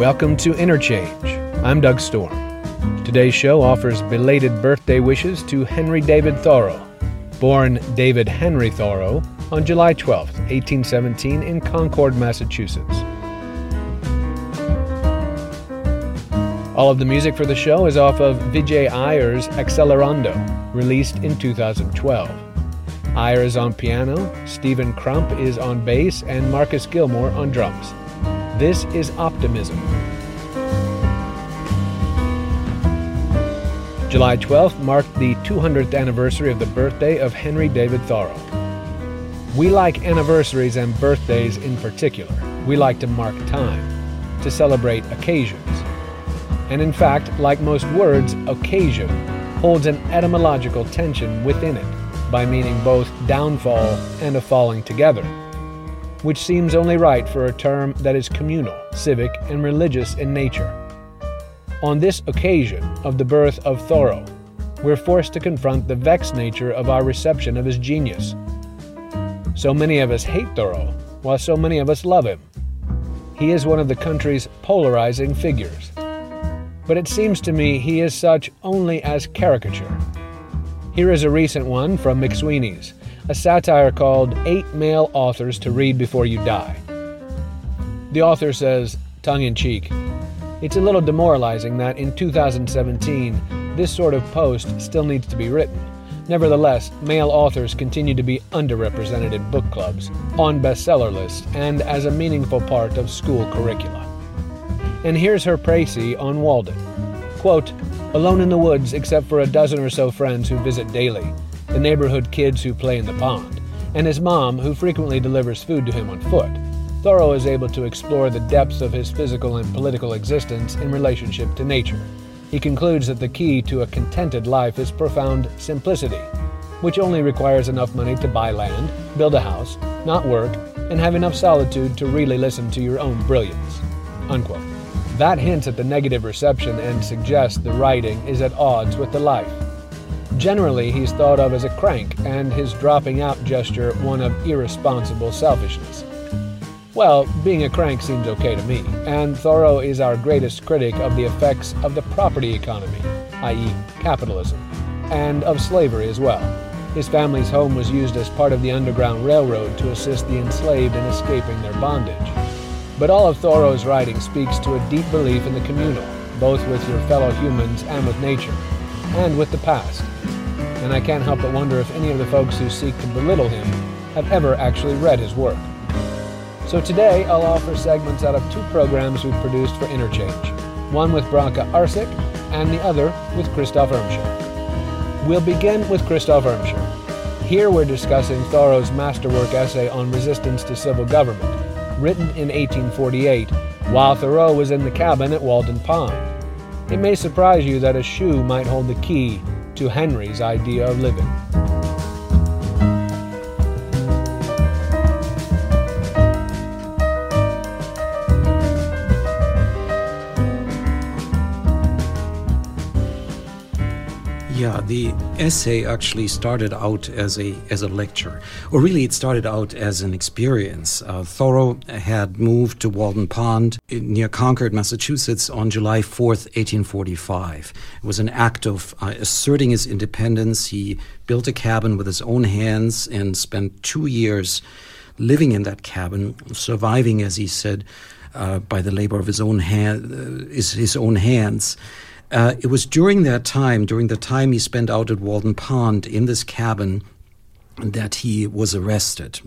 Welcome to Interchange. I'm Doug Storm. Today's show offers belated birthday wishes to Henry David Thoreau, born David Henry Thoreau on July 12, 1817, in Concord, Massachusetts. All of the music for the show is off of Vijay Iyer's Accelerando, released in 2012. Iyer is on piano, Stephan Crump is on bass, and Marcus Gilmore on drums. This is Optimism. July 12th marked the 200th anniversary of the birthday of Henry David Thoreau. We like anniversaries and birthdays in particular. We like to mark time, to celebrate occasions. And in fact, like most words, occasion holds an etymological tension within it by meaning both downfall and a falling together, which seems only right for a term that is communal, civic, and religious in nature. On this occasion of the birth of Thoreau, we're forced to confront the vexed nature of our reception of his genius. So many of us hate Thoreau, while so many of us love him. He is one of the country's polarizing figures. But it seems to me he is such only as caricature. Here is a recent one from McSweeney's, a satire called Eight Male Authors to Read Before You Die. The author says, tongue in cheek, it's a little demoralizing that in 2017, this sort of post still needs to be written. Nevertheless, male authors continue to be underrepresented in book clubs, on bestseller lists, and as a meaningful part of school curricula. And here's her précis on Walden. Quote, alone in the woods except for a dozen or so friends who visit daily, the neighborhood kids who play in the pond, and his mom who frequently delivers food to him on foot. Thoreau is able to explore the depths of his physical and political existence in relationship to nature. He concludes that the key to a contented life is profound simplicity, which only requires enough money to buy land, build a house, not work, and have enough solitude to really listen to your own brilliance. Unquote. That hints at the negative reception and suggests the writing is at odds with the life. Generally, he's thought of as a crank, and his dropping out gesture one of irresponsible selfishness. Well, being a crank seems okay to me, and Thoreau is our greatest critic of the effects of the property economy, i.e., capitalism, and of slavery as well. His family's home was used as part of the Underground Railroad to assist the enslaved in escaping their bondage. But all of Thoreau's writing speaks to a deep belief in the communal, both with your fellow humans and with nature, and with the past. And I can't help but wonder if any of the folks who seek to belittle him have ever actually read his work. So today I'll offer segments out of two programs we've produced for Interchange, one with Branka Arsic and the other with Christoph Irmscher. We'll begin with Christoph Irmscher. Here we're discussing Thoreau's masterwork essay on resistance to civil government, written in 1848, while Thoreau was in the cabin at Walden Pond. It may surprise you that a shoe might hold the key to Henry's idea of living. The essay actually started out as a as a lecture, or really it started out as an experience. Uh, Thoreau had moved to Walden Pond near Concord, Massachusetts, on July fourth, eighteen forty-five. It was an act of uh, asserting his independence. He built a cabin with his own hands and spent two years living in that cabin, surviving, as he said, uh, by the labor of his own hand, uh, his, his own hands. Uh, it was during that time, during the time he spent out at Walden Pond in this cabin, that he was arrested.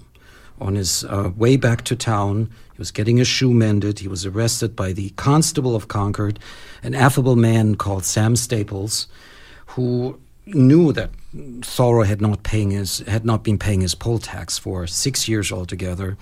On his uh, way back to town, he was getting a shoe mended. He was arrested by the constable of Concord, an affable man called Sam Staples, who knew that Thoreau had not paying his had not been paying his poll tax for six years altogether,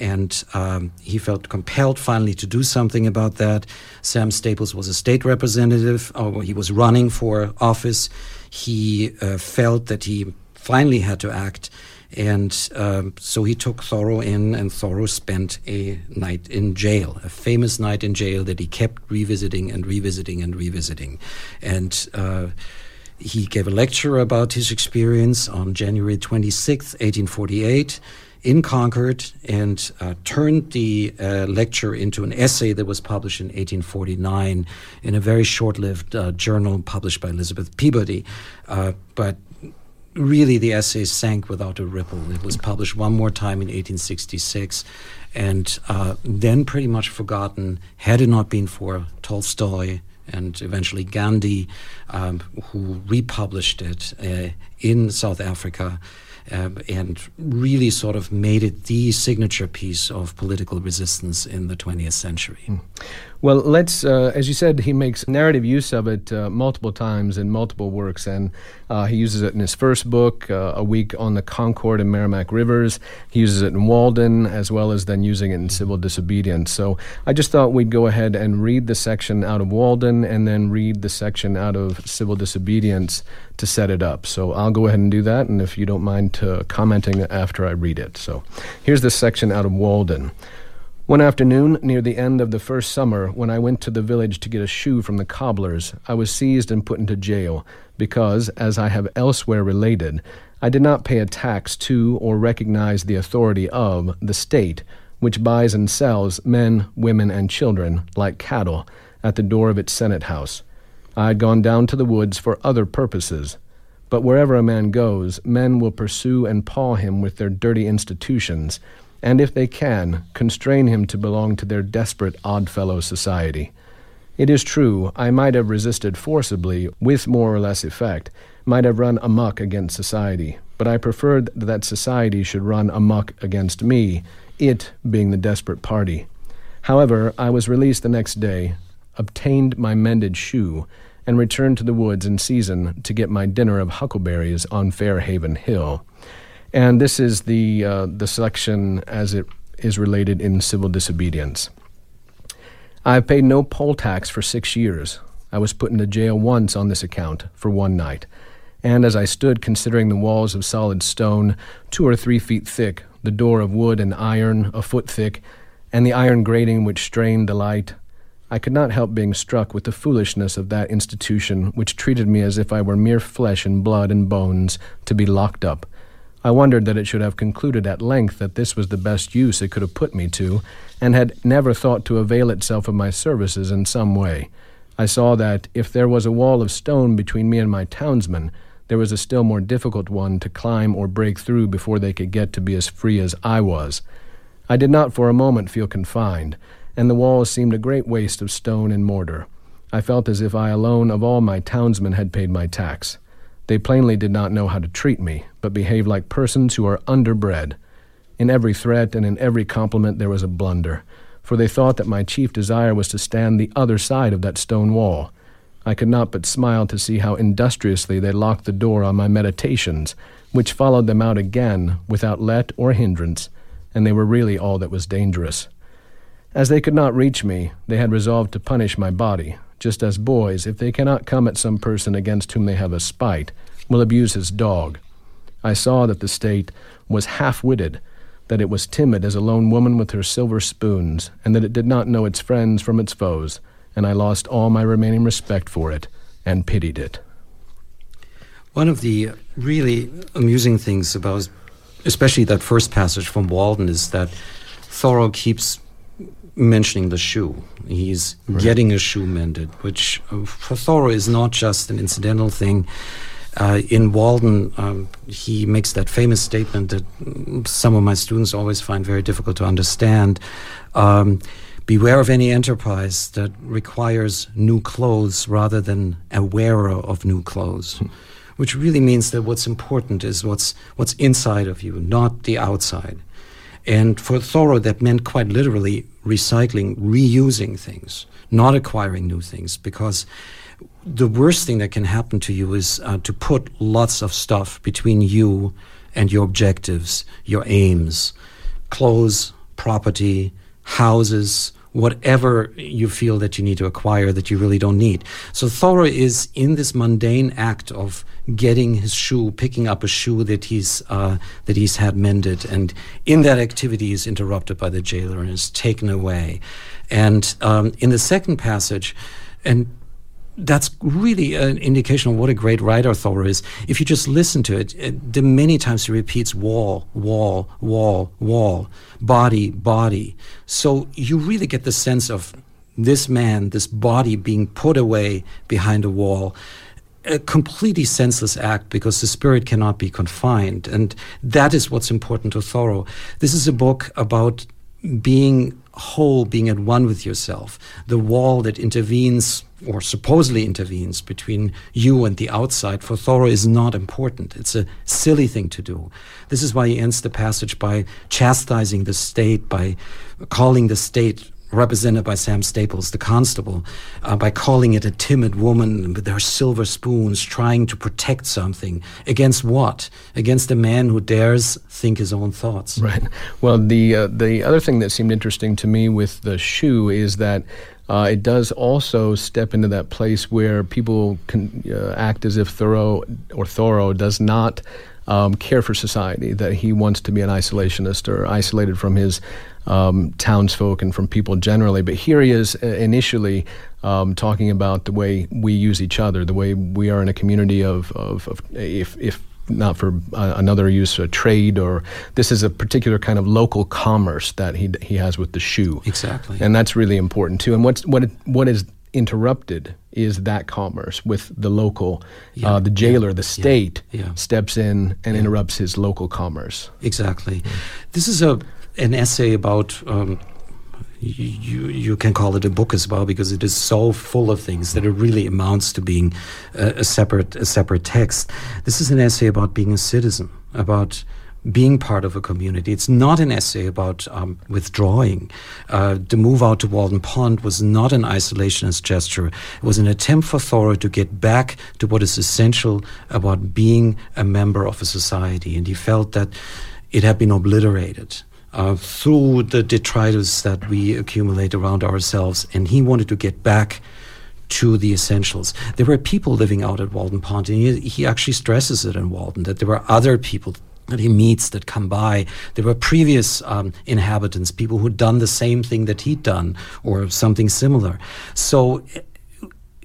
and um, he felt compelled finally to do something about that. Sam Staples was a state representative, or he was running for office. He uh, felt that he finally had to act, and um, so he took Thoreau in, and Thoreau spent a night in jail, a famous night in jail that he kept revisiting and revisiting and revisiting, and. Uh, he gave a lecture about his experience on January 26, 1848, in Concord and uh, turned the uh, lecture into an essay that was published in 1849 in a very short lived uh, journal published by Elizabeth Peabody. Uh, but really, the essay sank without a ripple. It was published one more time in 1866 and uh, then pretty much forgotten had it not been for Tolstoy and eventually Gandhi, um, who republished it uh, in South Africa. Um, and really sort of made it the signature piece of political resistance in the 20th century. Mm. Well, let's, uh, as you said, he makes narrative use of it uh, multiple times in multiple works, and uh, he uses it in his first book, uh, A Week on the Concord and Merrimack Rivers. He uses it in Walden, as well as then using it in Civil Disobedience. So I just thought we'd go ahead and read the section out of Walden and then read the section out of Civil Disobedience to set it up. So I'll go ahead and do that, and if you don't mind uh, commenting after I read it. So here's the section out of Walden. One afternoon, near the end of the first summer, when I went to the village to get a shoe from the cobbler's, I was seized and put into jail because, as I have elsewhere related, I did not pay a tax to or recognize the authority of the state, which buys and sells men, women, and children like cattle at the door of its Senate house. I had gone down to the woods for other purposes. But wherever a man goes, men will pursue and paw him with their dirty institutions and if they can, constrain him to belong to their desperate odd fellow society. It is true, I might have resisted forcibly, with more or less effect, might have run amuck against society, but I preferred that society should run amuck against me, it being the desperate party. However, I was released the next day, obtained my mended shoe, and returned to the woods in season to get my dinner of huckleberries on Fairhaven Hill. And this is the, uh, the section as it is related in civil disobedience. I have paid no poll tax for six years. I was put into jail once on this account for one night. And as I stood considering the walls of solid stone, two or three feet thick, the door of wood and iron a foot thick, and the iron grating which strained the light, I could not help being struck with the foolishness of that institution which treated me as if I were mere flesh and blood and bones to be locked up I wondered that it should have concluded at length that this was the best use it could have put me to, and had never thought to avail itself of my services in some way. I saw that, if there was a wall of stone between me and my townsmen, there was a still more difficult one to climb or break through before they could get to be as free as I was. I did not for a moment feel confined, and the walls seemed a great waste of stone and mortar. I felt as if I alone of all my townsmen had paid my tax. They plainly did not know how to treat me, but behaved like persons who are underbred. In every threat and in every compliment there was a blunder, for they thought that my chief desire was to stand the other side of that stone wall. I could not but smile to see how industriously they locked the door on my meditations, which followed them out again without let or hindrance, and they were really all that was dangerous. As they could not reach me, they had resolved to punish my body, just as boys, if they cannot come at some person against whom they have a spite, will abuse his dog. I saw that the state was half witted, that it was timid as a lone woman with her silver spoons, and that it did not know its friends from its foes, and I lost all my remaining respect for it and pitied it. One of the really amusing things about, especially that first passage from Walden, is that Thoreau keeps mentioning the shoe. He's right. getting a shoe mended, which uh, for Thoreau is not just an incidental thing. Uh, in Walden, um, he makes that famous statement that some of my students always find very difficult to understand. Um, beware of any enterprise that requires new clothes rather than a wearer of new clothes. Hmm. Which really means that what's important is what's what's inside of you, not the outside. And for Thoreau, that meant quite literally recycling, reusing things, not acquiring new things, because the worst thing that can happen to you is uh, to put lots of stuff between you and your objectives, your aims, clothes, property, houses, whatever you feel that you need to acquire that you really don't need. So Thoreau is in this mundane act of getting his shoe, picking up a shoe that he's uh, that he's had mended, and in that activity is interrupted by the jailer and is taken away. And um, in the second passage, and that's really an indication of what a great writer Thoreau is. If you just listen to it, it, the many times he repeats wall, wall, wall, wall, body, body. So you really get the sense of this man, this body being put away behind a wall. A completely senseless act because the spirit cannot be confined. And that is what's important to Thoreau. This is a book about being whole, being at one with yourself. The wall that intervenes or supposedly intervenes between you and the outside for Thoreau is not important. It's a silly thing to do. This is why he ends the passage by chastising the state, by calling the state represented by Sam Staples, the constable, uh, by calling it a timid woman with her silver spoons trying to protect something. Against what? Against a man who dares think his own thoughts. Right. Well, the, uh, the other thing that seemed interesting to me with the shoe is that uh, it does also step into that place where people can uh, act as if Thoreau or Thoreau does not um, care for society, that he wants to be an isolationist or isolated from his um, townsfolk and from people generally. But here he is uh, initially um, talking about the way we use each other, the way we are in a community of, of, of if, if not for uh, another use, a trade, or this is a particular kind of local commerce that he he has with the shoe. Exactly, and that's really important too. And what's what what is interrupted is that commerce with the local, yeah. uh, the jailer, yeah. the state yeah. steps in and interrupts his local commerce. Exactly. This is a an essay about um, you, you can call it a book as well because it is so full of things that it really amounts to being a, a separate a separate text. This is an essay about being a citizen, about being part of a community. It's not an essay about um, withdrawing. Uh, the move out to Walden Pond was not an isolationist gesture. It was an attempt for Thoreau to get back to what is essential about being a member of a society. And he felt that it had been obliterated uh, through the detritus that we accumulate around ourselves. And he wanted to get back to the essentials. There were people living out at Walden Pond, and he, he actually stresses it in Walden that there were other people that he meets that come by. There were previous um, inhabitants, people who'd done the same thing that he'd done or something similar. So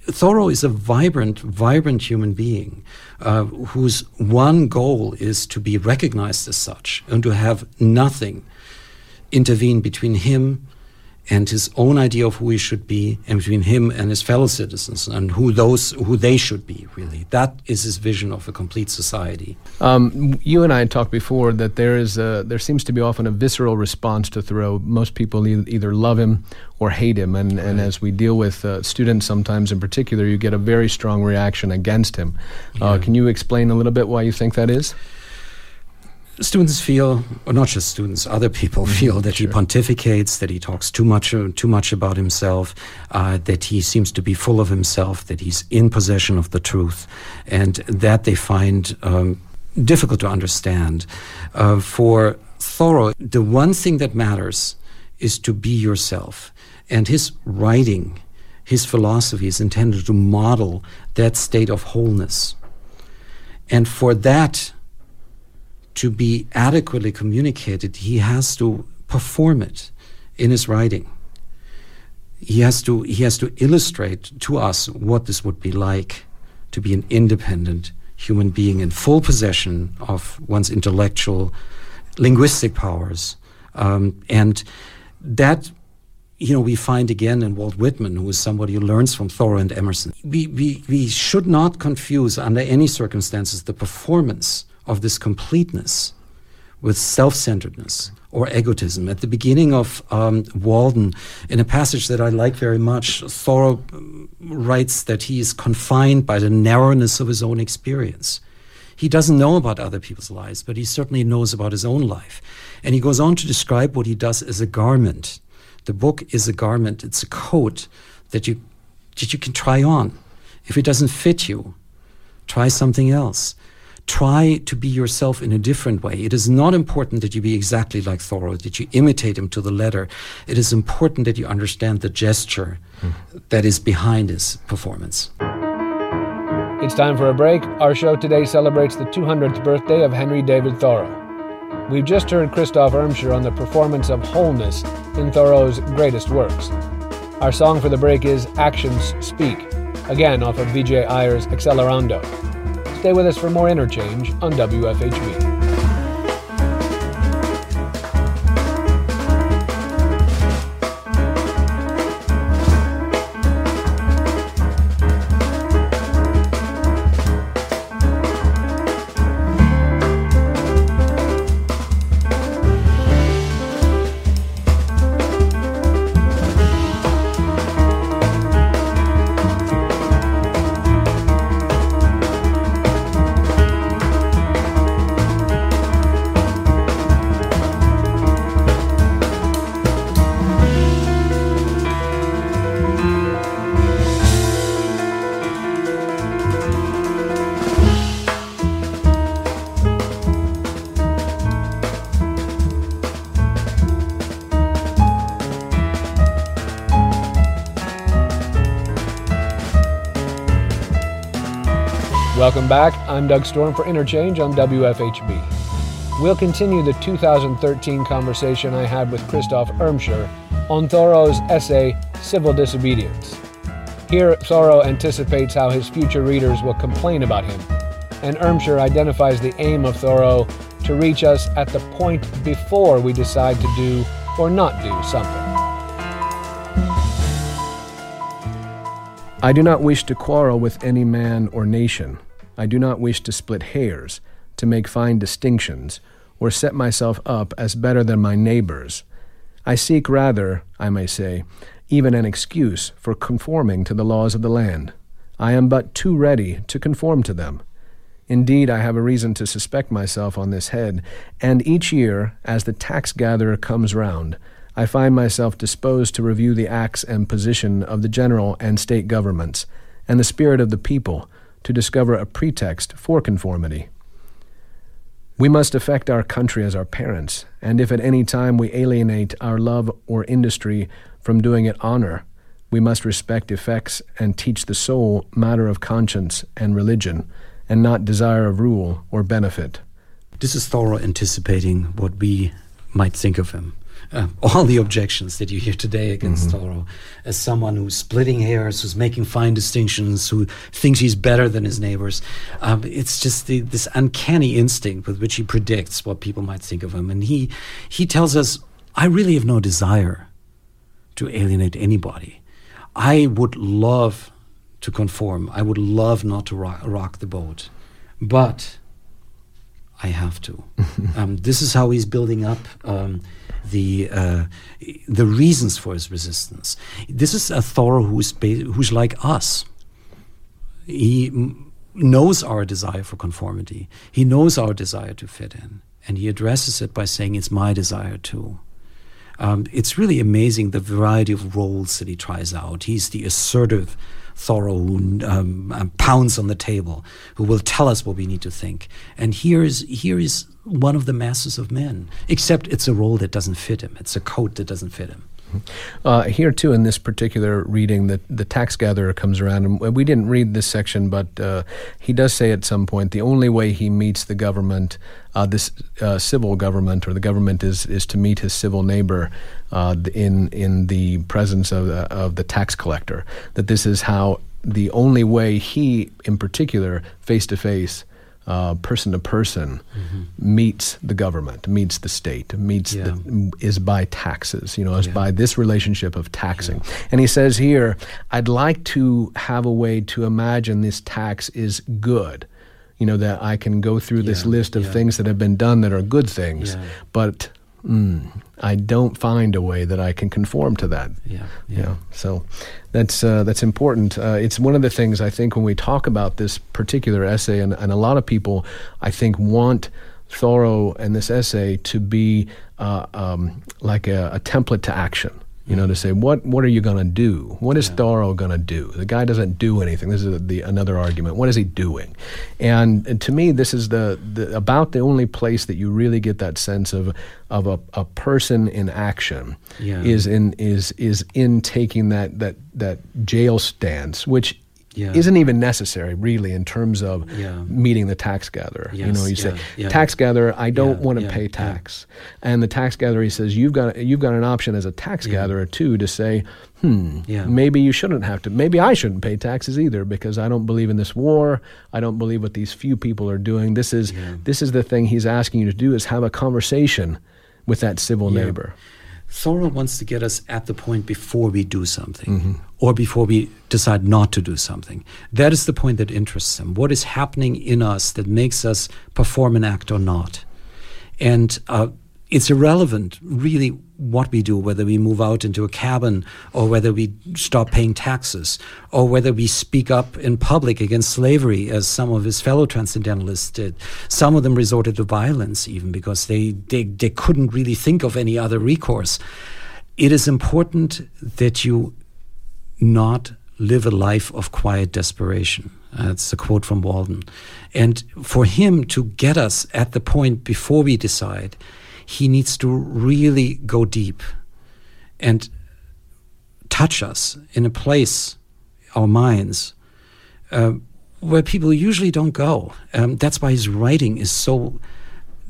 Thoreau is a vibrant, vibrant human being uh, whose one goal is to be recognized as such and to have nothing intervene between him and his own idea of who he should be and between him and his fellow citizens and who those who they should be really. That is his vision of a complete society. Um, you and I talked before that there is a, there seems to be often a visceral response to Thoreau. Most people e- either love him or hate him and, right. and as we deal with uh, students sometimes in particular you get a very strong reaction against him. Uh, can you explain a little bit why you think that is students feel, or not just students, other people mm-hmm. feel that sure. he pontificates, that he talks too much, uh, too much about himself, uh, that he seems to be full of himself, that he's in possession of the truth, and that they find um, difficult to understand. Uh, for Thoreau, the one thing that matters is to be yourself, and his writing, his philosophy is intended to model that state of wholeness. And for that, to be adequately communicated, he has to perform it in his writing. He has to he has to illustrate to us what this would be like to be an independent human being in full possession of one's intellectual, linguistic powers, um, and that you know, we find again in Walt Whitman, who is somebody who learns from Thoreau and Emerson. We, we, we should not confuse, under any circumstances, the performance of this completeness with self centeredness or egotism. At the beginning of um, Walden, in a passage that I like very much, Thoreau writes that he is confined by the narrowness of his own experience. He doesn't know about other people's lives, but he certainly knows about his own life. And he goes on to describe what he does as a garment. The book is a garment, it's a coat that you, that you can try on. If it doesn't fit you, try something else try to be yourself in a different way. It is not important that you be exactly like Thoreau, that you imitate him to the letter. It is important that you understand the gesture mm. that is behind his performance. It's time for a break. Our show today celebrates the 200th birthday of Henry David Thoreau. We've just heard Christoph Irmscher on the performance of wholeness in Thoreau's greatest works. Our song for the break is Actions Speak. again off of Vijay Iyer's Accelerando. Stay with us for more interchange on WFHB. Welcome back. I'm Doug Storm for Interchange on WFHB. We'll continue the 2013 conversation I had with Christoph Irmscher on Thoreau's essay, Civil Disobedience. Here, Thoreau anticipates how his future readers will complain about him, and Irmscher identifies the aim of Thoreau to reach us at the point before we decide to do or not do something. I do not wish to quarrel with any man or nation. I do not wish to split hairs, to make fine distinctions, or set myself up as better than my neighbors. I seek rather, I may say, even an excuse for conforming to the laws of the land. I am but too ready to conform to them. Indeed, I have a reason to suspect myself on this head, and each year, as the tax gatherer comes round, I find myself disposed to review the acts and position of the general and state governments, and the spirit of the people, to discover a pretext for conformity. We must affect our country as our parents, and if at any time we alienate our love or industry from doing it honor, we must respect effects and teach the soul matter of conscience and religion, and not desire of rule or benefit. This is Thoreau anticipating what we might think of him uh, all the objections that you hear today against mm-hmm. Thoreau as someone who's splitting hairs, who's making fine distinctions, who thinks he's better than his neighbors. Um, it's just the, this uncanny instinct with which he predicts what people might think of him. And he, he tells us, I really have no desire to alienate anybody. I would love to conform. I would love not to rock, rock the boat. But I have to. um, this is how he's building up um, the uh, the reasons for his resistance. This is a Thoreau who's who's like us. He knows our desire for conformity. He knows our desire to fit in, and he addresses it by saying, "It's my desire too." Um, it's really amazing the variety of roles that he tries out. He's the assertive Thoreau who um, um, pounds on the table, who will tell us what we need to think. And here is here is one of the masses of men, except it's a role that doesn't fit him. It's a coat that doesn't fit him. Uh, here too, in this particular reading, the the tax gatherer comes around, and we didn't read this section, but uh, he does say at some point the only way he meets the government, uh, this uh, civil government or the government, is is to meet his civil neighbor uh, in in the presence of the, of the tax collector. That this is how the only way he, in particular, face to face uh, person to person mm-hmm. meets the government, meets the state, meets yeah. the, is by taxes. You know, is yeah. by this relationship of taxing. Yeah. And he says here, I'd like to have a way to imagine this tax is good. You know that I can go through this list of things that have been done that are good things, but mm, I don't find a way that I can conform to that. Yeah, yeah. You know, so that's uh, that's important. Uh, it's one of the things I think when we talk about this particular essay, and, and a lot of people, I think, want Thoreau and this essay to be uh, um, like a, a template to action you know, to say what what are you going to do? What is yeah. Thoreau going to do? The guy doesn't do anything. This is the another argument. What is he doing? And, and to me, this is the, the, about the only place that you really get that sense of of a, a person in action yeah. is in is is in taking that that that jail stance, which yeah. isn't even necessary, really, in terms of yeah. meeting the tax gatherer. Yes, you know, you say, tax gatherer, I don't want to pay tax, and the tax gatherer he says, you've got you've got an option as a tax gatherer too to say, hmm, maybe you shouldn't have to, maybe I shouldn't pay taxes either because I don't believe in this war. I don't believe what these few people are doing. This is this is the thing he's asking you to do is have a conversation with that civil neighbor. Thoreau wants to get us at the point before we do something mm-hmm. or before we decide not to do something. That is the point that interests him. What is happening in us that makes us perform an act or not? And uh, it's irrelevant, really, what we do, whether we move out into a cabin or whether we stop paying taxes or whether we speak up in public against slavery, as some of his fellow transcendentalists did. Some of them resorted to violence even because they, they, they couldn't really think of any other recourse. It is important that you not live a life of quiet desperation. That's a quote from Walden. And for him to get us at the point before we decide, he needs to really go deep and touch us in a place, our minds, uh, where people usually don't go. Um, that's why his writing is so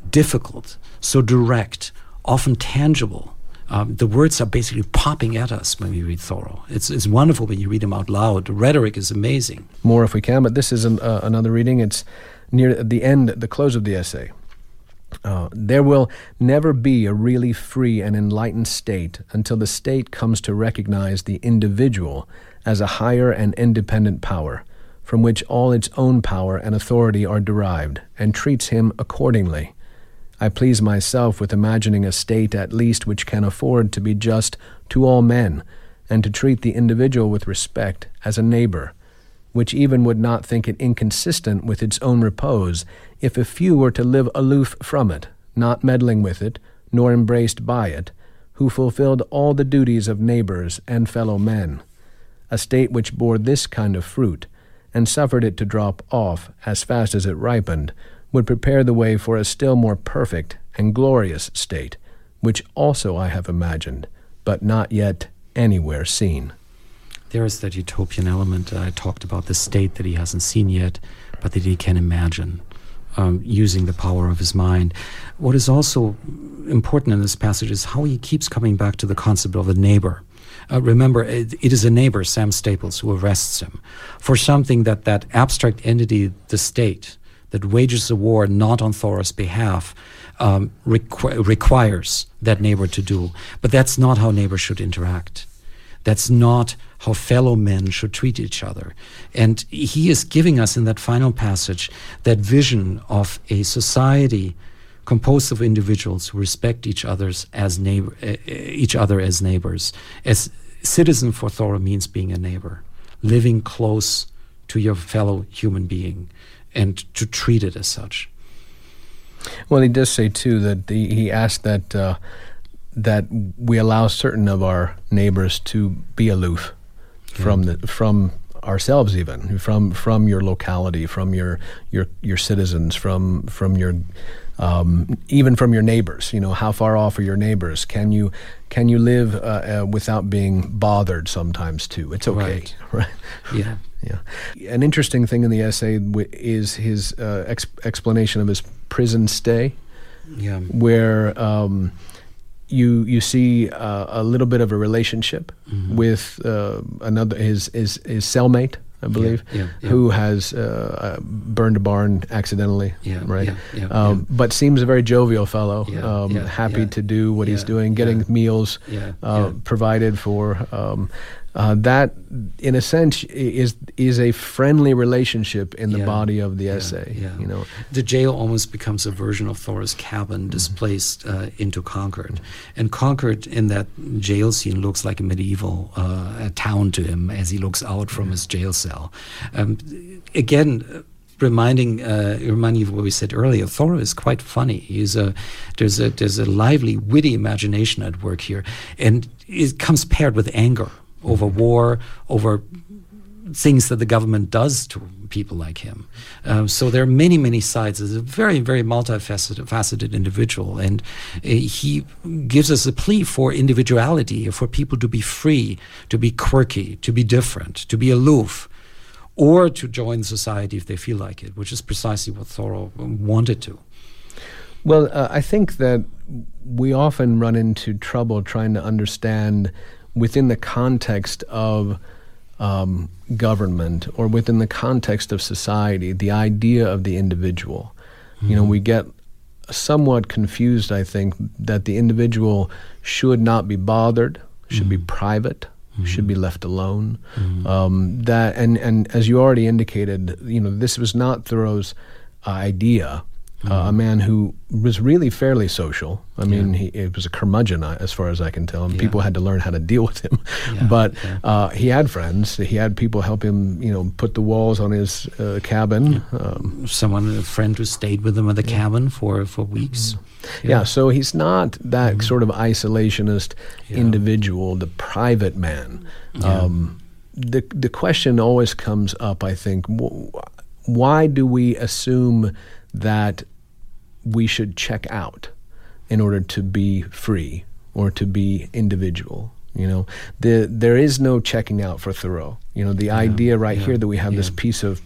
difficult, so direct, often tangible. Um, the words are basically popping at us when we read Thoreau. It's, it's wonderful when you read them out loud. The rhetoric is amazing. More if we can, but this is an, uh, another reading. It's near the end, the close of the essay. Uh, there will never be a really free and enlightened state until the state comes to recognize the individual as a higher and independent power, from which all its own power and authority are derived, and treats him accordingly. I please myself with imagining a state at least which can afford to be just to all men, and to treat the individual with respect as a neighbor, which even would not think it inconsistent with its own repose if a few were to live aloof from it, not meddling with it, nor embraced by it, who fulfilled all the duties of neighbors and fellow men, a state which bore this kind of fruit, and suffered it to drop off as fast as it ripened, would prepare the way for a still more perfect and glorious state, which also I have imagined, but not yet anywhere seen. There is that utopian element. that I talked about the state that he hasn't seen yet, but that he can imagine um, using the power of his mind. What is also important in this passage is how he keeps coming back to the concept of a neighbor. Uh, remember, it, it is a neighbor, Sam Staples, who arrests him for something that that abstract entity, the state, that wages a war not on Thoreau's behalf, um, requ- requires that neighbor to do. But that's not how neighbors should interact. That's not how fellow men should treat each other. And he is giving us in that final passage that vision of a society composed of individuals who respect each other's as neighbor, uh, each other as neighbors. As citizen for Thoreau means being a neighbor, living close to your fellow human being, and to treat it as such. Well, he does say too that the, he asked that uh, that we allow certain of our neighbors to be aloof from the from ourselves even from from your locality from your your your citizens from from your um, even from your neighbors. You know how far off are your neighbors? Can you can you live uh, uh, without being bothered sometimes too? It's okay. Right, right? yeah. Yeah. An interesting thing in the essay w- is his uh, ex- explanation of his prison stay. Yeah. Where um, you you see uh, a little bit of a relationship mm-hmm. with uh, another his his his cellmate, I believe, yeah, yeah, yeah. who has uh, burned a barn accidentally, right? Um, but seems a very jovial fellow, um, happy to do what he's doing, getting meals uh, provided for. Um, uh, that, in a sense, is is a friendly relationship in the yeah, body of the essay. Yeah. You know, the jail almost becomes a version of Thoreau's cabin mm-hmm. displaced uh, into Concord, and Concord in that jail scene looks like a medieval uh, town to him as he looks out from his jail cell. Um, again reminding uh, reminding you of what we said earlier, Thoreau is quite funny. He's a there's a there's a lively, witty imagination at work here, and it comes paired with anger over war, over things that the government does to people like him. Um, so there are many, many sides. He's a very, very multifaceted faceted individual, and uh, he gives us a plea for individuality, for people to be free, to be quirky, to be different, to be aloof, or to join society if they feel like it, which is precisely what Thoreau wanted to. Well, uh, I think that we often run into trouble trying to understand within the context of um, government or within the context of society the idea of the individual. Mm-hmm. You know, we get somewhat confused, I think, that the individual should not be bothered, should mm-hmm. be private. Mm-hmm. Should be left alone. Mm-hmm. Um, that and and as you already indicated, you know this was not Thoreau's idea Mm-hmm. Uh, a man who was really fairly social. I mean, yeah. he it was a curmudgeon uh, as far as I can tell, and yeah. people had to learn how to deal with him. Yeah. but uh, he had friends. He had people help him, you know, put the walls on his uh, cabin. Um, Someone, a friend who stayed with him at the cabin for for weeks. Mm-hmm. Yeah. so he's not that mm-hmm. sort of isolationist individual, the private man. Um, the the question always comes up. I think, wh- why do we assume that we should check out in order to be free or to be individual. You know, the, there is no checking out for Thoreau. You know, the yeah, idea right yeah, here that we have yeah. this piece of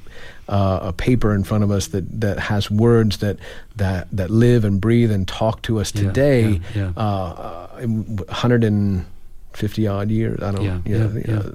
uh, a paper in front of us that, that has words that, that, that live and breathe and talk to us today, uh, 150 odd years, I don't know, you know,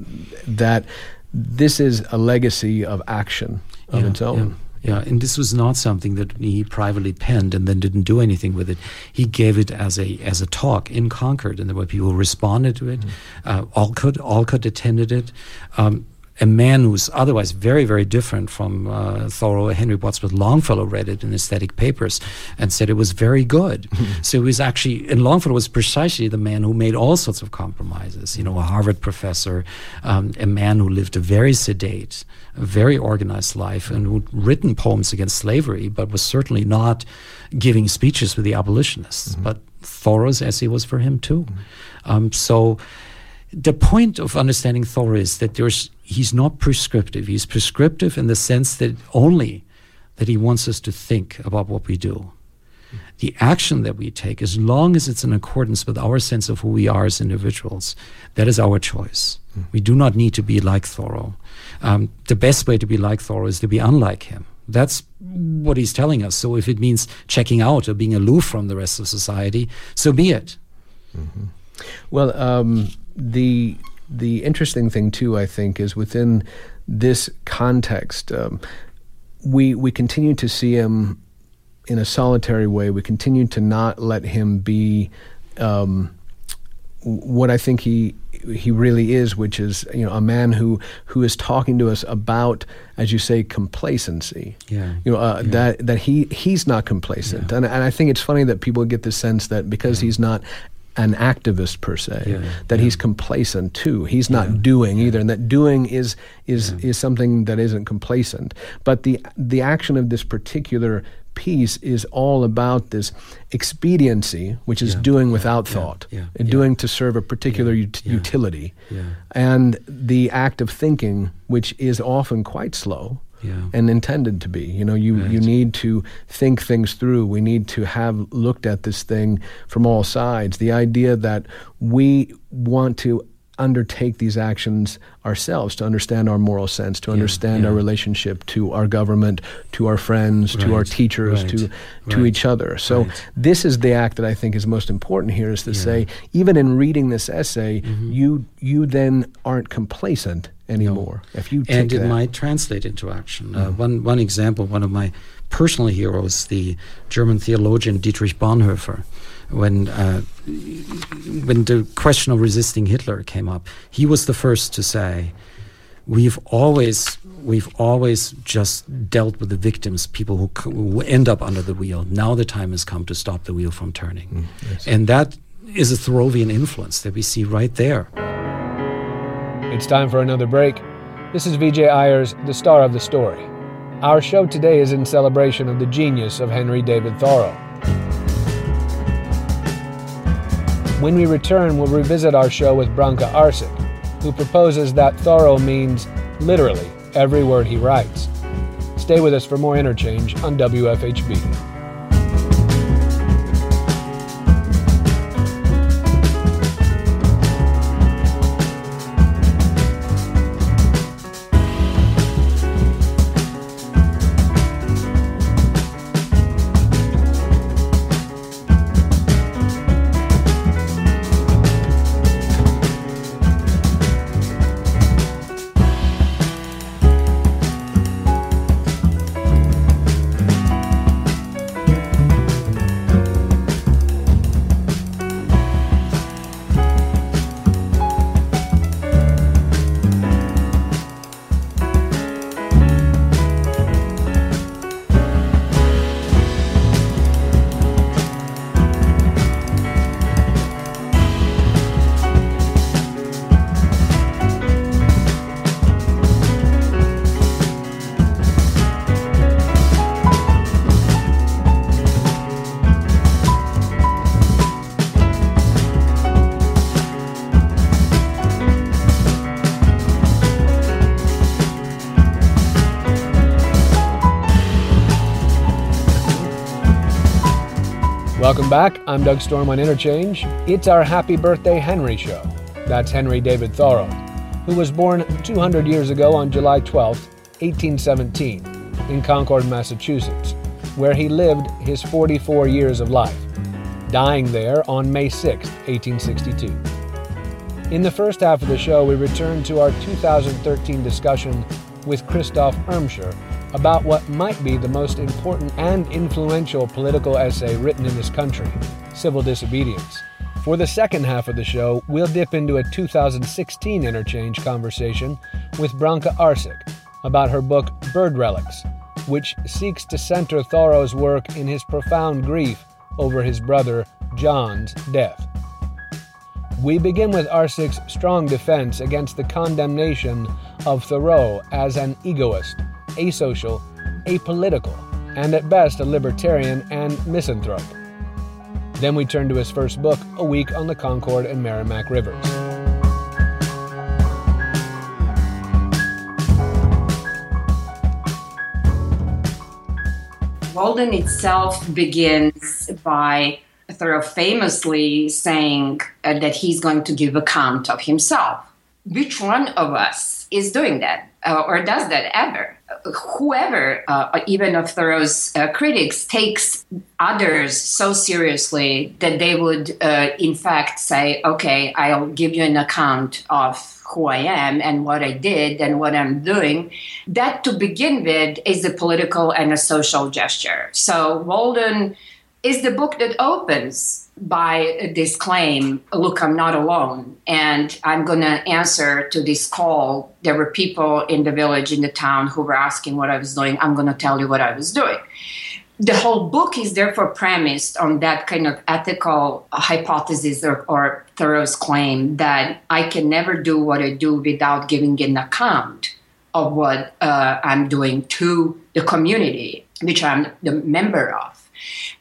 that this is a legacy of action of its own. Yeah, and this was not something that he privately penned and then didn't do anything with it. He gave it as a as a talk in Concord, and there were people who responded to it. Mm-hmm. Uh, Alcott Alcott attended it. Um, a man who's otherwise very, very different from uh, Thoreau, Henry Wadsworth Longfellow read it in aesthetic papers and said it was very good. so he was actually, and Longfellow was precisely the man who made all sorts of compromises. You know, a Harvard professor, um, a man who lived a very sedate, a very organized life and who'd written poems against slavery, but was certainly not giving speeches with the abolitionists. Mm-hmm. But Thoreau's essay was for him too. Mm-hmm. Um, so the point of understanding Thoreau is that there's he's not prescriptive. He's prescriptive in the sense that only that he wants us to think about what we do. The action that we take, as long as it's in accordance with our sense of who we are as individuals, that is our choice. Mm. We do not need to be like Thoreau. Um, the best way to be like Thoreau is to be unlike him. That's what he's telling us. So if it means checking out or being aloof from the rest of society, so be it. Mm-hmm. Well, um, the the interesting thing too, I think, is within this context, um, we we continue to see him in a solitary way. We continue to not let him be um, what I think he he really is, which is you know a man who who is talking to us about, as you say, complacency. Yeah. You know uh, yeah. that that he he's not complacent, yeah. and and I think it's funny that people get the sense that because yeah. he's not an activist per se yeah, that yeah. he's complacent too he's not doing either and that doing is is is something that isn't complacent. But the the action of this particular piece is all about this expediency which is doing without thought doing to serve a particular ut- utility. And the act of thinking which is often quite slow yeah. and intended to be. You know, you, right. you need to think things through. We need to have looked at this thing from all sides. The idea that we want to undertake these actions ourselves to understand our moral sense, to yeah, understand yeah. our relationship to our government, to our friends, right, to our teachers, right, to to right, each other. So this is the act that I think is most important here is to yeah. say, even in reading this essay, mm-hmm. you you then aren't complacent anymore. No. If you and it that. might translate into action. Uh, mm. one one example, one of my personal heroes, the German theologian Dietrich Bonhoeffer, when uh, when the question of resisting Hitler came up, he was the first to say, "We've always." We've always just dealt with the victims, people who, who end up under the wheel. Now the time has come to stop the wheel from turning. Mm, yes. And that is a Thoreauvian influence that we see right there. It's time for another break. This is Vijay Iyer's, the star of the story. Our show today is in celebration of the genius of Henry David Thoreau. When we return, we'll revisit our show with Branka Arsic, who proposes that Thoreau means literally every word he writes. Stay with us for more interchange on WFHB. Welcome back. I'm Doug Storm on Interchange. It's our Happy Birthday Henry show. That's Henry David Thoreau, who was born 200 years ago on July 12, 1817, in Concord, Massachusetts, where he lived his 44 years of life, dying there on May 6, 1862. In the first half of the show, we return to our 2013 discussion with Christoph Irmscher about what might be the most important and influential political essay written in this country civil disobedience. For the second half of the show, we'll dip into a 2016 interchange conversation with Branka Arsic about her book Bird Relics, which seeks to center Thoreau's work in his profound grief over his brother John's death. We begin with Arsic's strong defense against the condemnation of Thoreau as an egoist asocial, apolitical, and at best a libertarian and misanthrope. Then we turn to his first book, A Week on the Concord and Merrimack Rivers. Walden itself begins by Thoreau famously saying uh, that he's going to give account of himself. Which one of us is doing that uh, or does that ever? Whoever, uh, even of Thoreau's uh, critics, takes others so seriously that they would, uh, in fact, say, okay, I'll give you an account of who I am and what I did and what I'm doing. That, to begin with, is a political and a social gesture. So, Walden is the book that opens by this claim look i'm not alone and i'm going to answer to this call. There were people in the village in the town who were asking what i was doing. I'm going to tell you what i was doing. The whole book is therefore premised on that kind of ethical hypothesis or, or Thoreau's claim that I can never do what I do without giving an account of what uh, I'm doing to the community, which I'm the member of.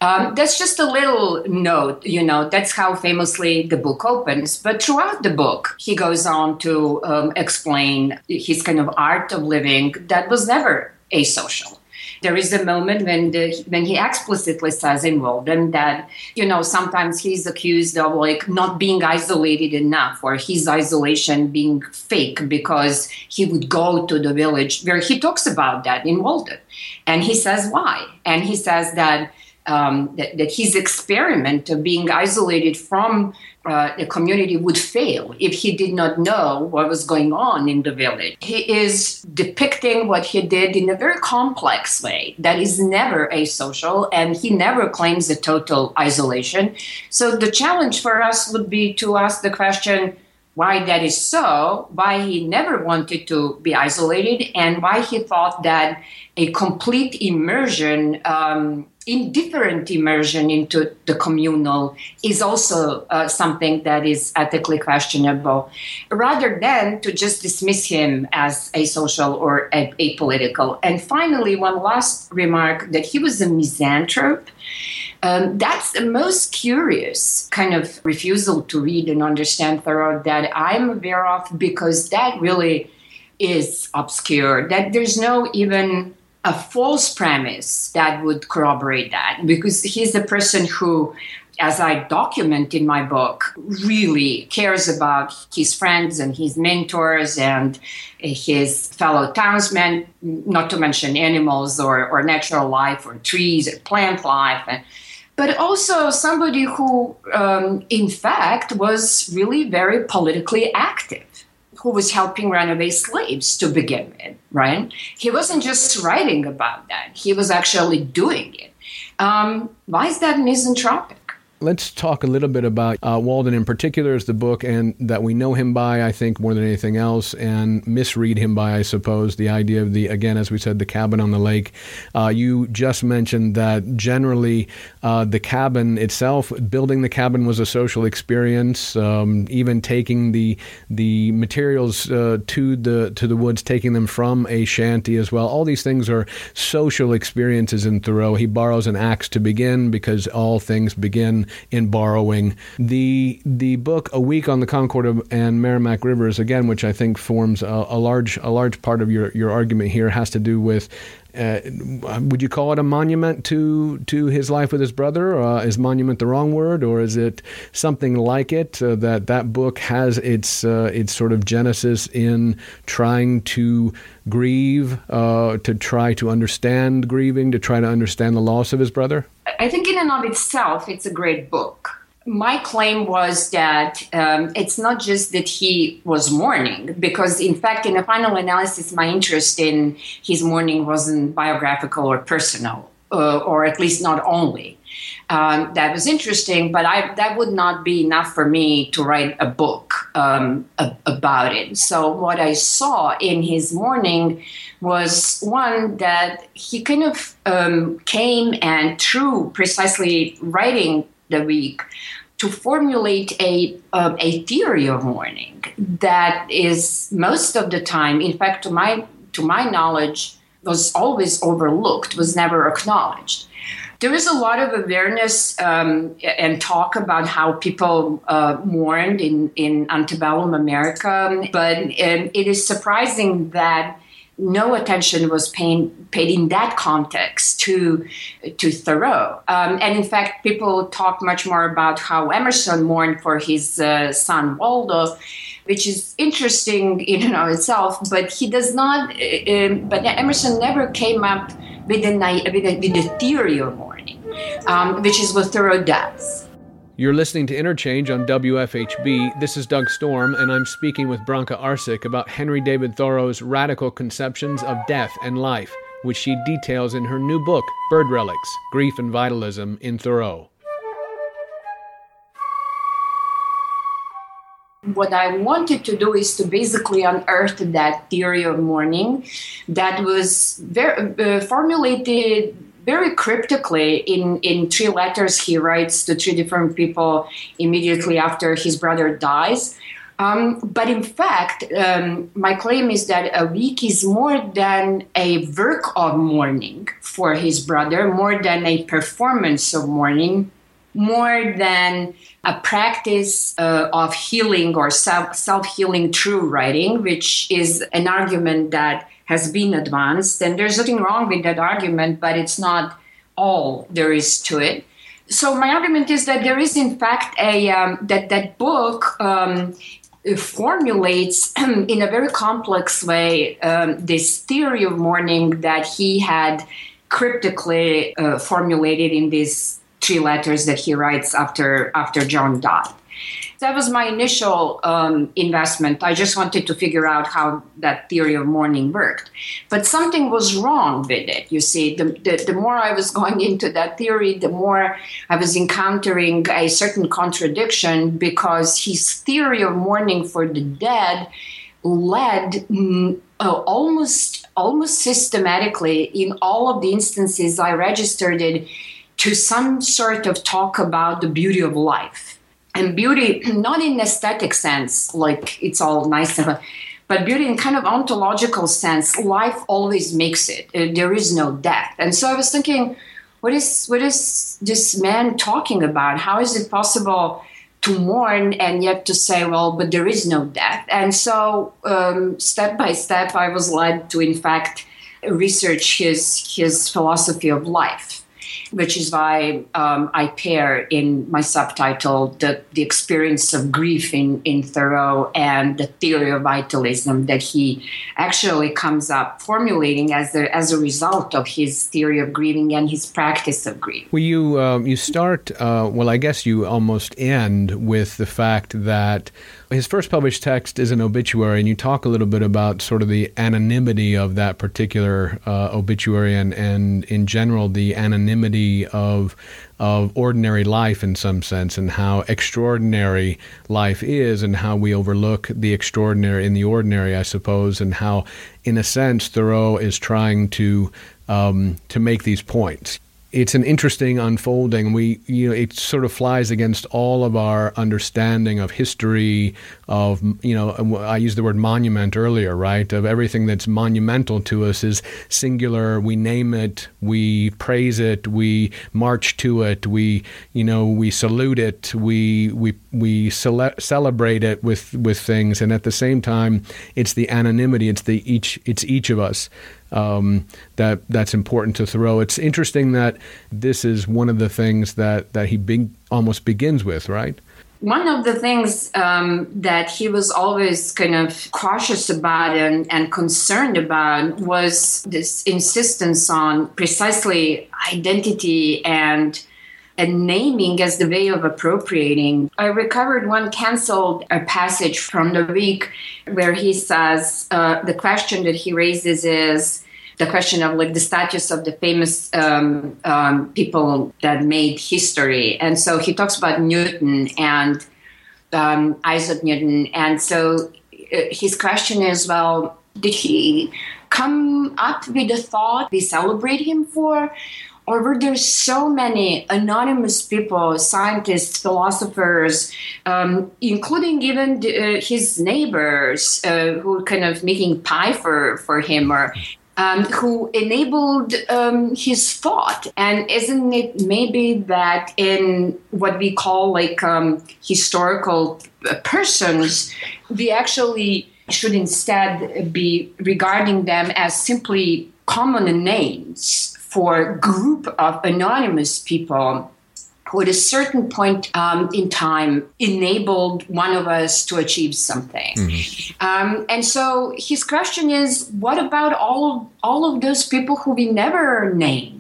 Um, that's just a little note, you know, that's how famously the book opens. But throughout the book, he goes on to um, explain his kind of art of living that was never asocial. There is a moment when the, when he explicitly says in Walden that you know sometimes he's accused of like not being isolated enough or his isolation being fake because he would go to the village where he talks about that in Walden, and he says why, and he says that um, that, that, his experiment of being isolated from uh, the community would fail if he did not know what was going on in the village. He is depicting what he did in a very complex way that is never asocial, and he never claims a total isolation. So the challenge for us would be to ask the question why that is so, why he never wanted to be isolated, and why he thought that a complete immersion um, indifferent immersion into the communal is also uh, something that is ethically questionable, rather than to just dismiss him as asocial or a- apolitical. And finally, one last remark that he was a misanthrope. Um, that's the most curious kind of refusal to read and understand Thoreau that I'm aware of because that really is obscure. That there's no even a false premise that would corroborate that because he's the person who as I document in my book, really cares about his friends and his mentors and his fellow townsmen, not to mention animals or, or natural life or trees or plant life. And, but also somebody who, um, in fact, was really very politically active who was helping runaway slaves to begin with, right? He wasn't just writing about that, he was actually doing it. Um, why is that misanthropic? Let's talk a little bit about uh, Walden in particular as the book, and that we know him by, I think, more than anything else, and misread him by, I suppose, the idea of the, again, as we said, the cabin on the lake. Uh, you just mentioned that generally uh, the cabin itself, building the cabin was a social experience. Um, even taking the the materials uh, to the to the woods, taking them from a shanty as well. All these things are social experiences in Thoreau. He borrows an axe to begin because all things begin in borrowing. The the book A Week on the Concord and Merrimack Rivers again, which I think forms a, a large a large part of your your argument here, has to do with uh, would you call it a monument to to his life with his brother? Uh, is monument the wrong word, or is it something like it? Uh, that that book has its uh, its sort of genesis in trying to grieve, uh, to try to understand grieving, to try to understand the loss of his brother. I think in and of itself, it's a great book my claim was that um, it's not just that he was mourning, because in fact, in the final analysis, my interest in his mourning wasn't biographical or personal, uh, or at least not only. Um, that was interesting, but I, that would not be enough for me to write a book um, a, about it. So, what I saw in his mourning was one that he kind of um, came and through precisely writing the week to formulate a uh, a theory of mourning that is most of the time, in fact, to my to my knowledge, was always overlooked, was never acknowledged. There is a lot of awareness um, and talk about how people uh, mourned in, in antebellum America, but um, it is surprising that no attention was paid, paid in that context to to Thoreau. Um, and in fact, people talk much more about how Emerson mourned for his uh, son Waldo, which is interesting in and of itself. But he does not. Uh, um, but Emerson never came up with a with a, with a theory of mourning, um, which is what Thoreau does. You're listening to Interchange on WFHB. This is Doug Storm, and I'm speaking with Branka Arsic about Henry David Thoreau's radical conceptions of death and life, which she details in her new book, Bird Relics Grief and Vitalism in Thoreau. What I wanted to do is to basically unearth that theory of mourning that was very, uh, formulated very cryptically in, in three letters he writes to three different people immediately after his brother dies. Um, but in fact, um, my claim is that a week is more than a work of mourning for his brother, more than a performance of mourning, more than a practice uh, of healing or self healing through writing, which is an argument that has been advanced. And there's nothing wrong with that argument, but it's not all there is to it. So my argument is that there is, in fact, a um, that that book um, formulates in a very complex way um, this theory of mourning that he had cryptically uh, formulated in these three letters that he writes after after John died. That was my initial um, investment. I just wanted to figure out how that theory of mourning worked. But something was wrong with it. You see, the, the, the more I was going into that theory, the more I was encountering a certain contradiction because his theory of mourning for the dead led mm, uh, almost almost systematically in all of the instances I registered it to some sort of talk about the beauty of life and beauty not in aesthetic sense like it's all nice and but beauty in kind of ontological sense life always makes it. Uh, there is no death. And so i was thinking what is what is this man talking about? How is it possible to mourn and yet to say well but there is no death? And so um, step by step i was led to in fact research his his philosophy of life which is why um, I pair in my subtitle the, the experience of grief in, in Thoreau and the theory of vitalism that he actually comes up formulating as a, as a result of his theory of grieving and his practice of grief. Well, you, um, you start, uh, well, I guess you almost end with the fact that his first published text is an obituary, and you talk a little bit about sort of the anonymity of that particular uh, obituary, and, and in general the anonymity of of ordinary life in some sense, and how extraordinary life is, and how we overlook the extraordinary in the ordinary, I suppose, and how, in a sense, Thoreau is trying to um, to make these points it's an interesting unfolding. We, you know, it sort of flies against all of our understanding of history, of, you know, I used the word monument earlier, right? Of everything that's monumental to us is singular. We name it, we praise it, we march to it, we, you know, we salute it, we, we, we cele- celebrate it with, with things. And at the same time, it's the anonymity, it's the each, it's each of us um, that that's important to Thoreau. It's interesting that this is one of the things that that he be, almost begins with, right? One of the things um, that he was always kind of cautious about and, and concerned about was this insistence on precisely identity and and naming as the way of appropriating. I recovered one canceled a passage from the week where he says uh, the question that he raises is the question of like the status of the famous um, um, people that made history. And so he talks about Newton and um, Isaac Newton. And so uh, his question is, well, did he come up with the thought we celebrate him for? or were there so many anonymous people, scientists, philosophers, um, including even the, uh, his neighbors uh, who were kind of making pie for, for him or um, who enabled um, his thought. And isn't it maybe that in what we call like um, historical persons, we actually should instead be regarding them as simply common names for a group of anonymous people who at a certain point um, in time enabled one of us to achieve something. Mm-hmm. Um, and so his question is what about all, all of those people who we never name?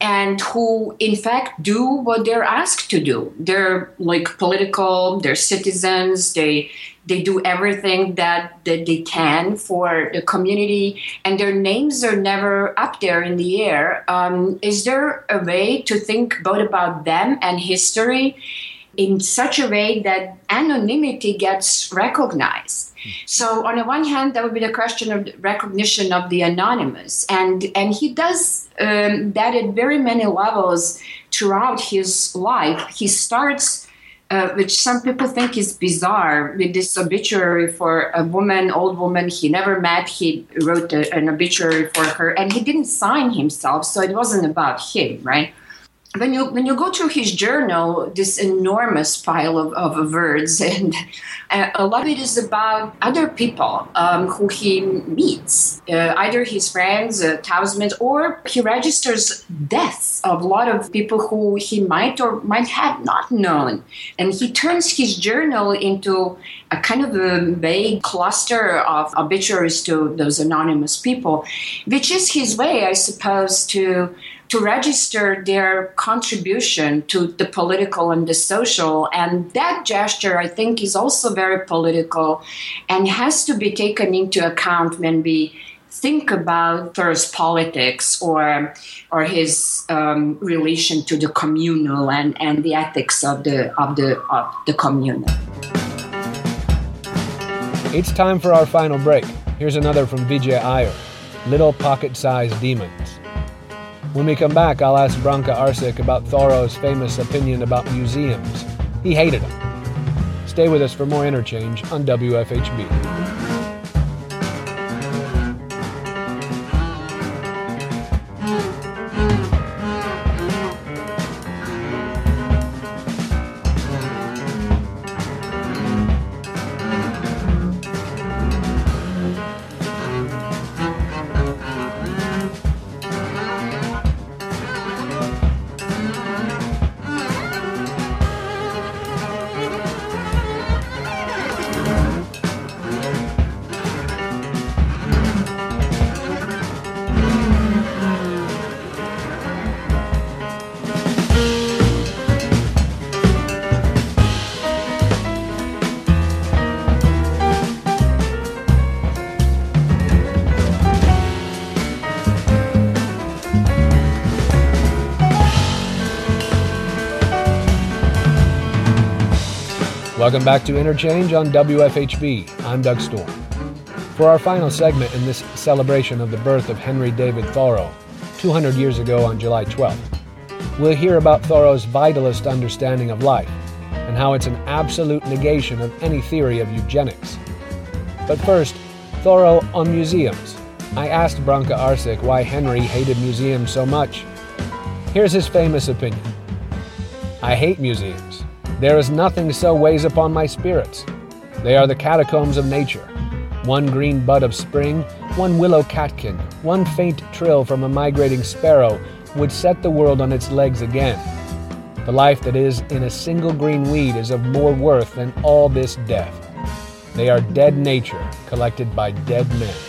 And who in fact do what they're asked to do. They're like political they're citizens they they do everything that, that they can for the community and their names are never up there in the air. Um, is there a way to think both about them and history in such a way that anonymity gets recognized? So on the one hand, that would be the question of recognition of the anonymous, and and he does um, that at very many levels throughout his life. He starts. Uh, which some people think is bizarre with this obituary for a woman, old woman he never met. He wrote a, an obituary for her and he didn't sign himself, so it wasn't about him, right? When you when you go through his journal, this enormous pile of, of words, and uh, a lot of it is about other people um, who he meets, uh, either his friends, uh, townsmen, or he registers deaths of a lot of people who he might or might have not known, and he turns his journal into a kind of a vague cluster of obituaries to those anonymous people, which is his way, I suppose, to to register their contribution to the political and the social. And that gesture, I think, is also very political and has to be taken into account when we think about Thoreau's politics or or his um, relation to the communal and, and the ethics of the of the of the communal. It's time for our final break. Here's another from Vijay Iyer, Little Pocket-Sized Demons. When we come back, I'll ask Branka Arsic about Thoreau's famous opinion about museums. He hated them. Stay with us for more interchange on WFHB. Welcome back to Interchange on WFHB. I'm Doug Storm. For our final segment in this celebration of the birth of Henry David Thoreau, 200 years ago on July 12th, we'll hear about Thoreau's vitalist understanding of life and how it's an absolute negation of any theory of eugenics. But first, Thoreau on museums. I asked Branka Arsic why Henry hated museums so much. Here's his famous opinion I hate museums. There is nothing so weighs upon my spirits. They are the catacombs of nature. One green bud of spring one willow catkin, one faint trill from a migrating sparrow would set the world on its legs again. The life that is in a single green weed is of more worth than all this death. They are dead nature collected by dead men.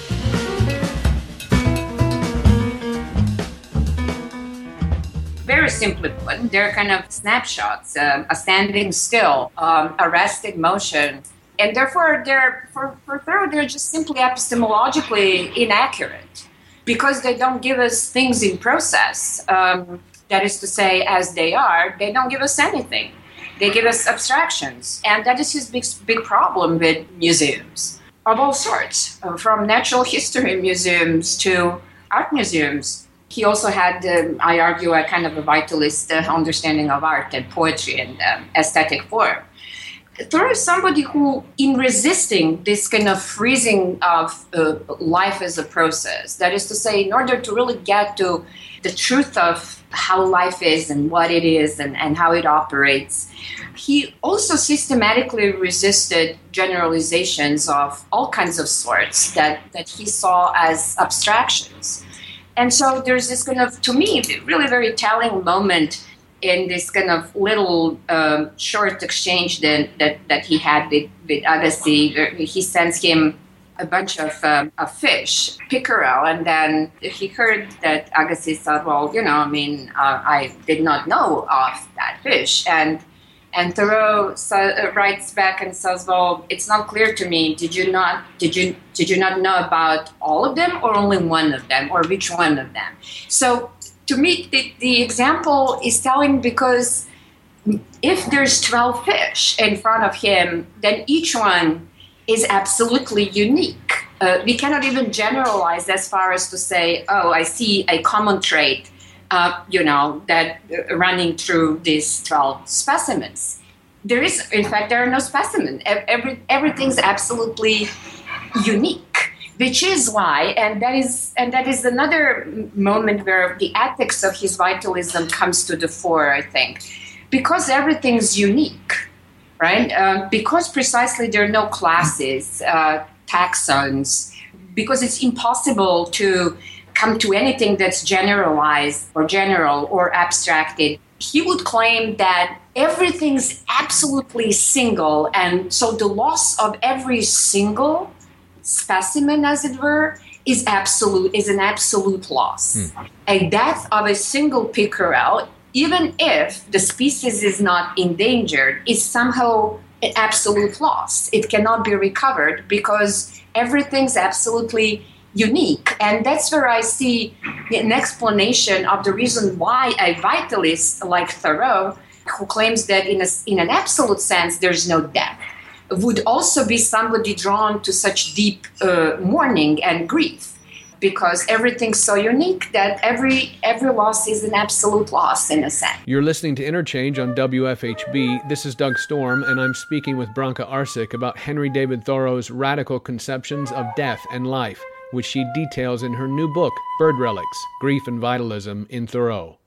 Simply put, they're kind of snapshots, um, a standing still, um, arrested motion, and therefore they're for, for Thoreau they're just simply epistemologically inaccurate because they don't give us things in process. Um, that is to say, as they are, they don't give us anything. They give us abstractions, and that is his big big problem with museums of all sorts, uh, from natural history museums to art museums. He also had, um, I argue, a kind of a vitalist uh, understanding of art and poetry and um, aesthetic form. Thoreau is somebody who, in resisting this kind of freezing of uh, life as a process, that is to say, in order to really get to the truth of how life is and what it is and, and how it operates, he also systematically resisted generalizations of all kinds of sorts that, that he saw as abstractions. And so there's this kind of, to me, really very telling moment in this kind of little um, short exchange that, that, that he had with, with Agassiz, he sends him a bunch of, um, fish, pickerel, and then he heard that Agassiz said, well, you know, I mean, uh, I did not know of that fish. And and Thoreau uh, writes back and says, "Well, it's not clear to me. Did you not? Did you did you not know about all of them, or only one of them, or which one of them?" So to me, the, the example is telling because if there's 12 fish in front of him, then each one is absolutely unique. Uh, we cannot even generalize as far as to say, oh, I see a common trait, uh, you know, that uh, running through these 12 specimens. There is, in fact, there are no specimens. Every, everything's absolutely unique which is why and that is and that is another moment where the ethics of his vitalism comes to the fore i think because everything's unique right uh, because precisely there are no classes uh, taxons because it's impossible to come to anything that's generalized or general or abstracted he would claim that everything's absolutely single and so the loss of every single specimen, as it were, is absolute is an absolute loss. Mm. A death of a single pickerel, even if the species is not endangered, is somehow an absolute loss. It cannot be recovered because everything's absolutely unique. And that's where I see an explanation of the reason why a vitalist like Thoreau, who claims that in, a, in an absolute sense there's no death, would also be somebody drawn to such deep uh, mourning and grief because everything's so unique that every every loss is an absolute loss in a sense. You're listening to Interchange on WFHB. This is Doug Storm, and I'm speaking with Branka Arsic about Henry David Thoreau's radical conceptions of death and life, which she details in her new book, Bird Relics Grief and Vitalism in Thoreau.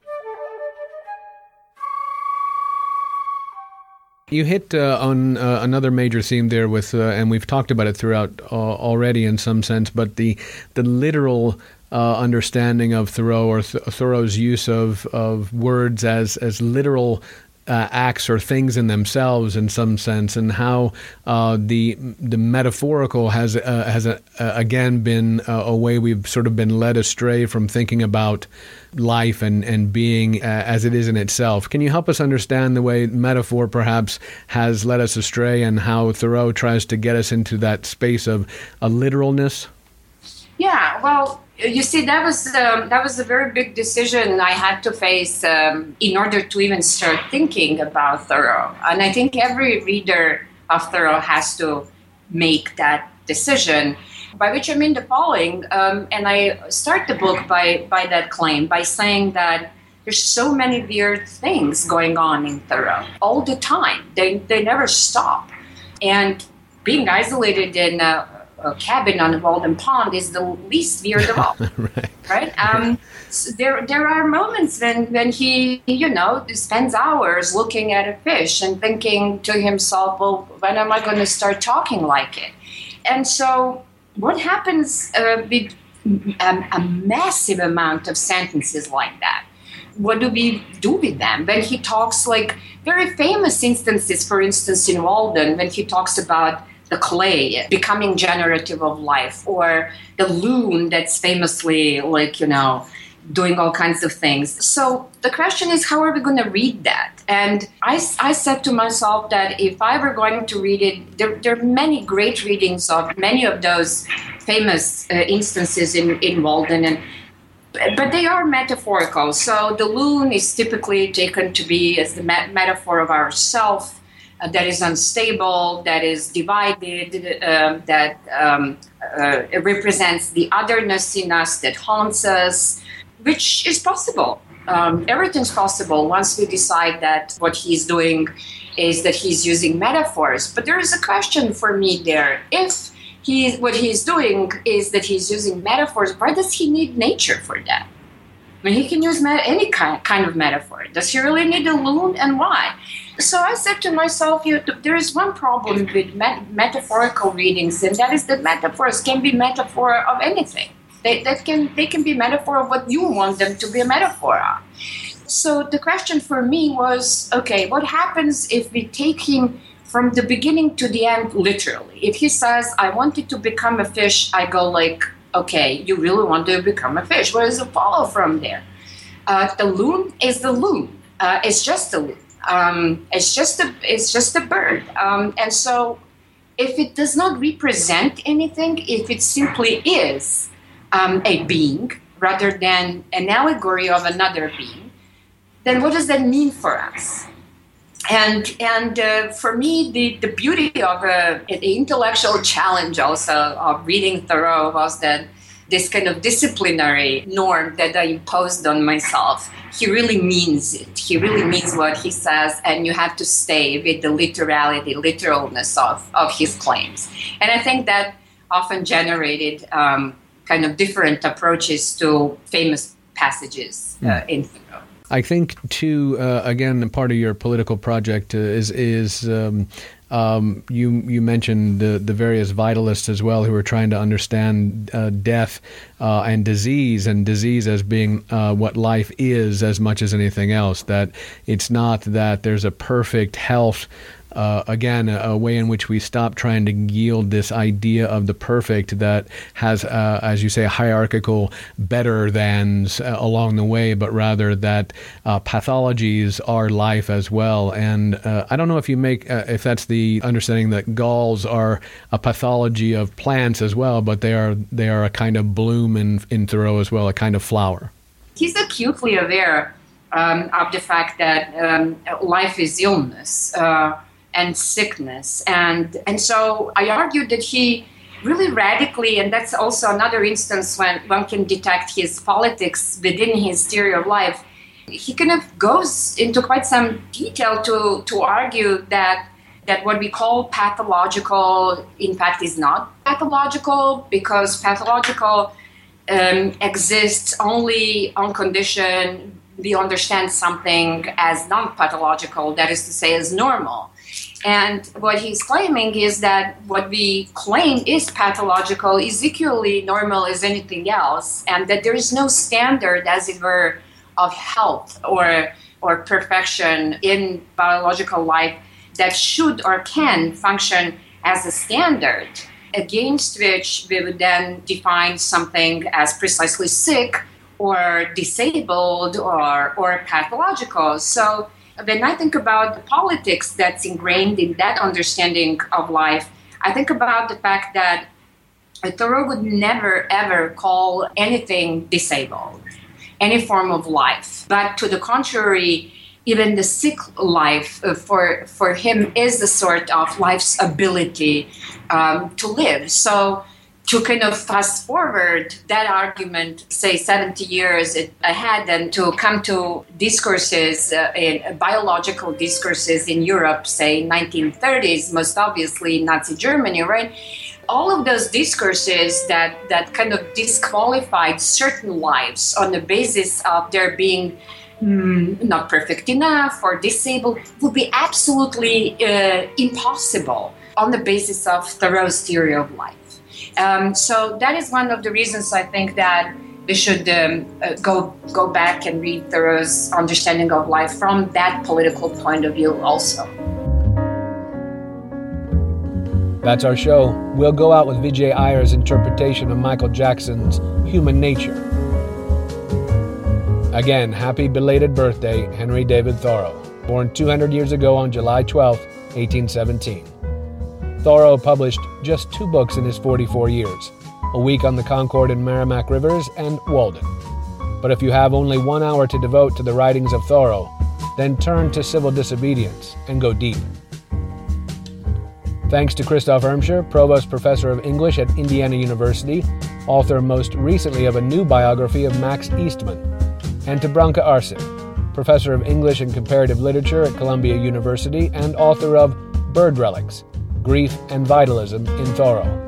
You hit uh, on uh, another major theme there with, uh, and we've talked about it throughout uh, already in some sense, but the the literal uh, understanding of Thoreau or Th- Thoreau's use of of words as as literal uh, acts or things in themselves in some sense, and how uh, the the metaphorical has uh, has uh, again been a way we've sort of been led astray from thinking about life and and being uh, as it is in itself. Can you help us understand the way metaphor perhaps has led us astray, and how Thoreau tries to get us into that space of a literalness? Yeah, well, you see, that was um, that was a very big decision I had to face um, in order to even start thinking about Thoreau. And I think every reader of Thoreau has to make that decision. By which I mean the following, um, and I start the book by by that claim by saying that there's so many weird things going on in Thoreau all the time. They they never stop, and being isolated in a cabin on Walden Pond is the least weird of all, right? right? Um, so there, there are moments when, when he, you know, spends hours looking at a fish and thinking to himself, well, when am I going to start talking like it? And so what happens uh, with a, a massive amount of sentences like that? What do we do with them? When he talks like very famous instances, for instance, in Walden, when he talks about the clay becoming generative of life, or the loon that's famously like, you know, doing all kinds of things. So the question is, how are we going to read that? And I, I said to myself that if I were going to read it, there, there are many great readings of many of those famous uh, instances in, in Walden. And but they are metaphorical. So the loon is typically taken to be as the metaphor of our self uh, that is unstable, that is divided, uh, that um, uh, represents the otherness in us that haunts us, which is possible. Um, everything's possible once we decide that what he's doing is that he's using metaphors. But there is a question for me there. If he, what he's doing is that he's using metaphors, why does he need nature for that? I mean, he can use any kind, kind of metaphor. Does he really need a loon and why? So I said to myself, you, there is one problem with met- metaphorical readings, and that is that metaphors can be metaphor of anything. They, that can, they can be metaphor of what you want them to be a metaphor of. So the question for me was, okay, what happens if we take him from the beginning to the end literally? If he says, I wanted to become a fish, I go like, okay, you really want to become a fish. What does it follow from there? Uh, the loon is the loon. Uh, it's just a loon. Um, it's just a it's just a bird. Um, and so, if it does not represent anything, if it simply is um, a being rather than an allegory of another being, then what does that mean for us? and and uh, for me the, the beauty of uh, the intellectual challenge also of reading thoreau was that this kind of disciplinary norm that i imposed on myself he really means it he really means what he says and you have to stay with the literality literalness of, of his claims and i think that often generated um, kind of different approaches to famous passages uh, hmm. in thoreau I think too. Uh, again, part of your political project uh, is is um, um, you you mentioned the the various vitalists as well who are trying to understand uh, death uh, and disease and disease as being uh, what life is as much as anything else. That it's not that there's a perfect health uh, again, a, a, way in which we stop trying to yield this idea of the perfect that has, uh, as you say, hierarchical better thans uh, along the way, but rather that uh, pathologies are life as well. And uh, I don't know if you make, uh, if that's the understanding that galls are a pathology of plants as well, but they are they are a kind of bloom in, in Thoreau as well, a kind of flower. He's acutely aware um, of the fact that um, life is illness. Uh, and sickness. And, and so I argued that he really radically, and that's also another instance when one can detect his politics within his theory of life. He kind of goes into quite some detail to, to argue that that what we call pathological, in fact, is not pathological because pathological um, exists only on condition we understand something as non pathological, that is to say, as normal. And what he's claiming is that what we claim is pathological is equally normal as anything else, and that there is no standard, as it were, of health or or perfection in biological life that should or can function as a standard against which we would then define something as precisely sick or disabled or or pathological. So when I think about the politics that's ingrained in that understanding of life, I think about the fact that Thoreau would never ever call anything disabled, any form of life. But to the contrary, even the sick life uh, for for him is a sort of life's ability um, to live. So to kind of fast forward that argument, say 70 years ahead, and to come to discourses, uh, in, biological discourses in Europe, say 1930s, most obviously Nazi Germany, right? All of those discourses that, that kind of disqualified certain lives on the basis of their being mm, not perfect enough or disabled would be absolutely uh, impossible on the basis of Thoreau's theory of life. Um, so that is one of the reasons I think that we should um, uh, go go back and read Thoreau's understanding of life from that political point of view also. That's our show. We'll go out with Vijay Iyer's interpretation of Michael Jackson's Human Nature. Again, happy belated birthday, Henry David Thoreau, born 200 years ago on July 12, 1817. Thoreau published just two books in his 44 years A Week on the Concord and Merrimack Rivers and Walden. But if you have only one hour to devote to the writings of Thoreau, then turn to civil disobedience and go deep. Thanks to Christoph Irmscher, Provost Professor of English at Indiana University, author most recently of a new biography of Max Eastman, and to Branka Arsic, Professor of English and Comparative Literature at Columbia University and author of Bird Relics Grief and Vitalism in Thoreau.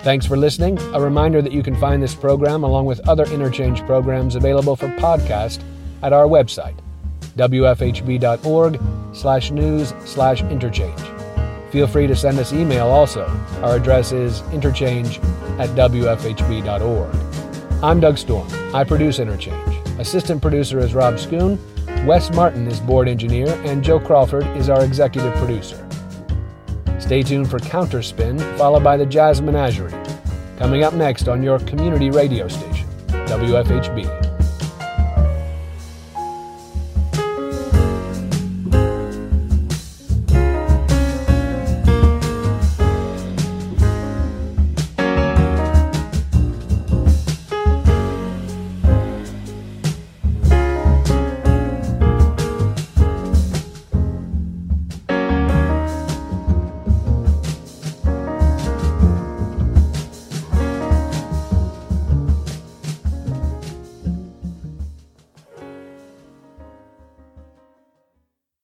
Thanks for listening. A reminder that you can find this program along with other interchange programs available for podcast at our website, wfhb.org slash news slash interchange. Feel free to send us email also. Our address is interchange at wfhb.org. I'm Doug Storm. I produce Interchange. Assistant producer is Rob Schoon. Wes Martin is board engineer, and Joe Crawford is our executive producer. Stay tuned for Counterspin, followed by the Jazz Menagerie. Coming up next on your community radio station, WFHB.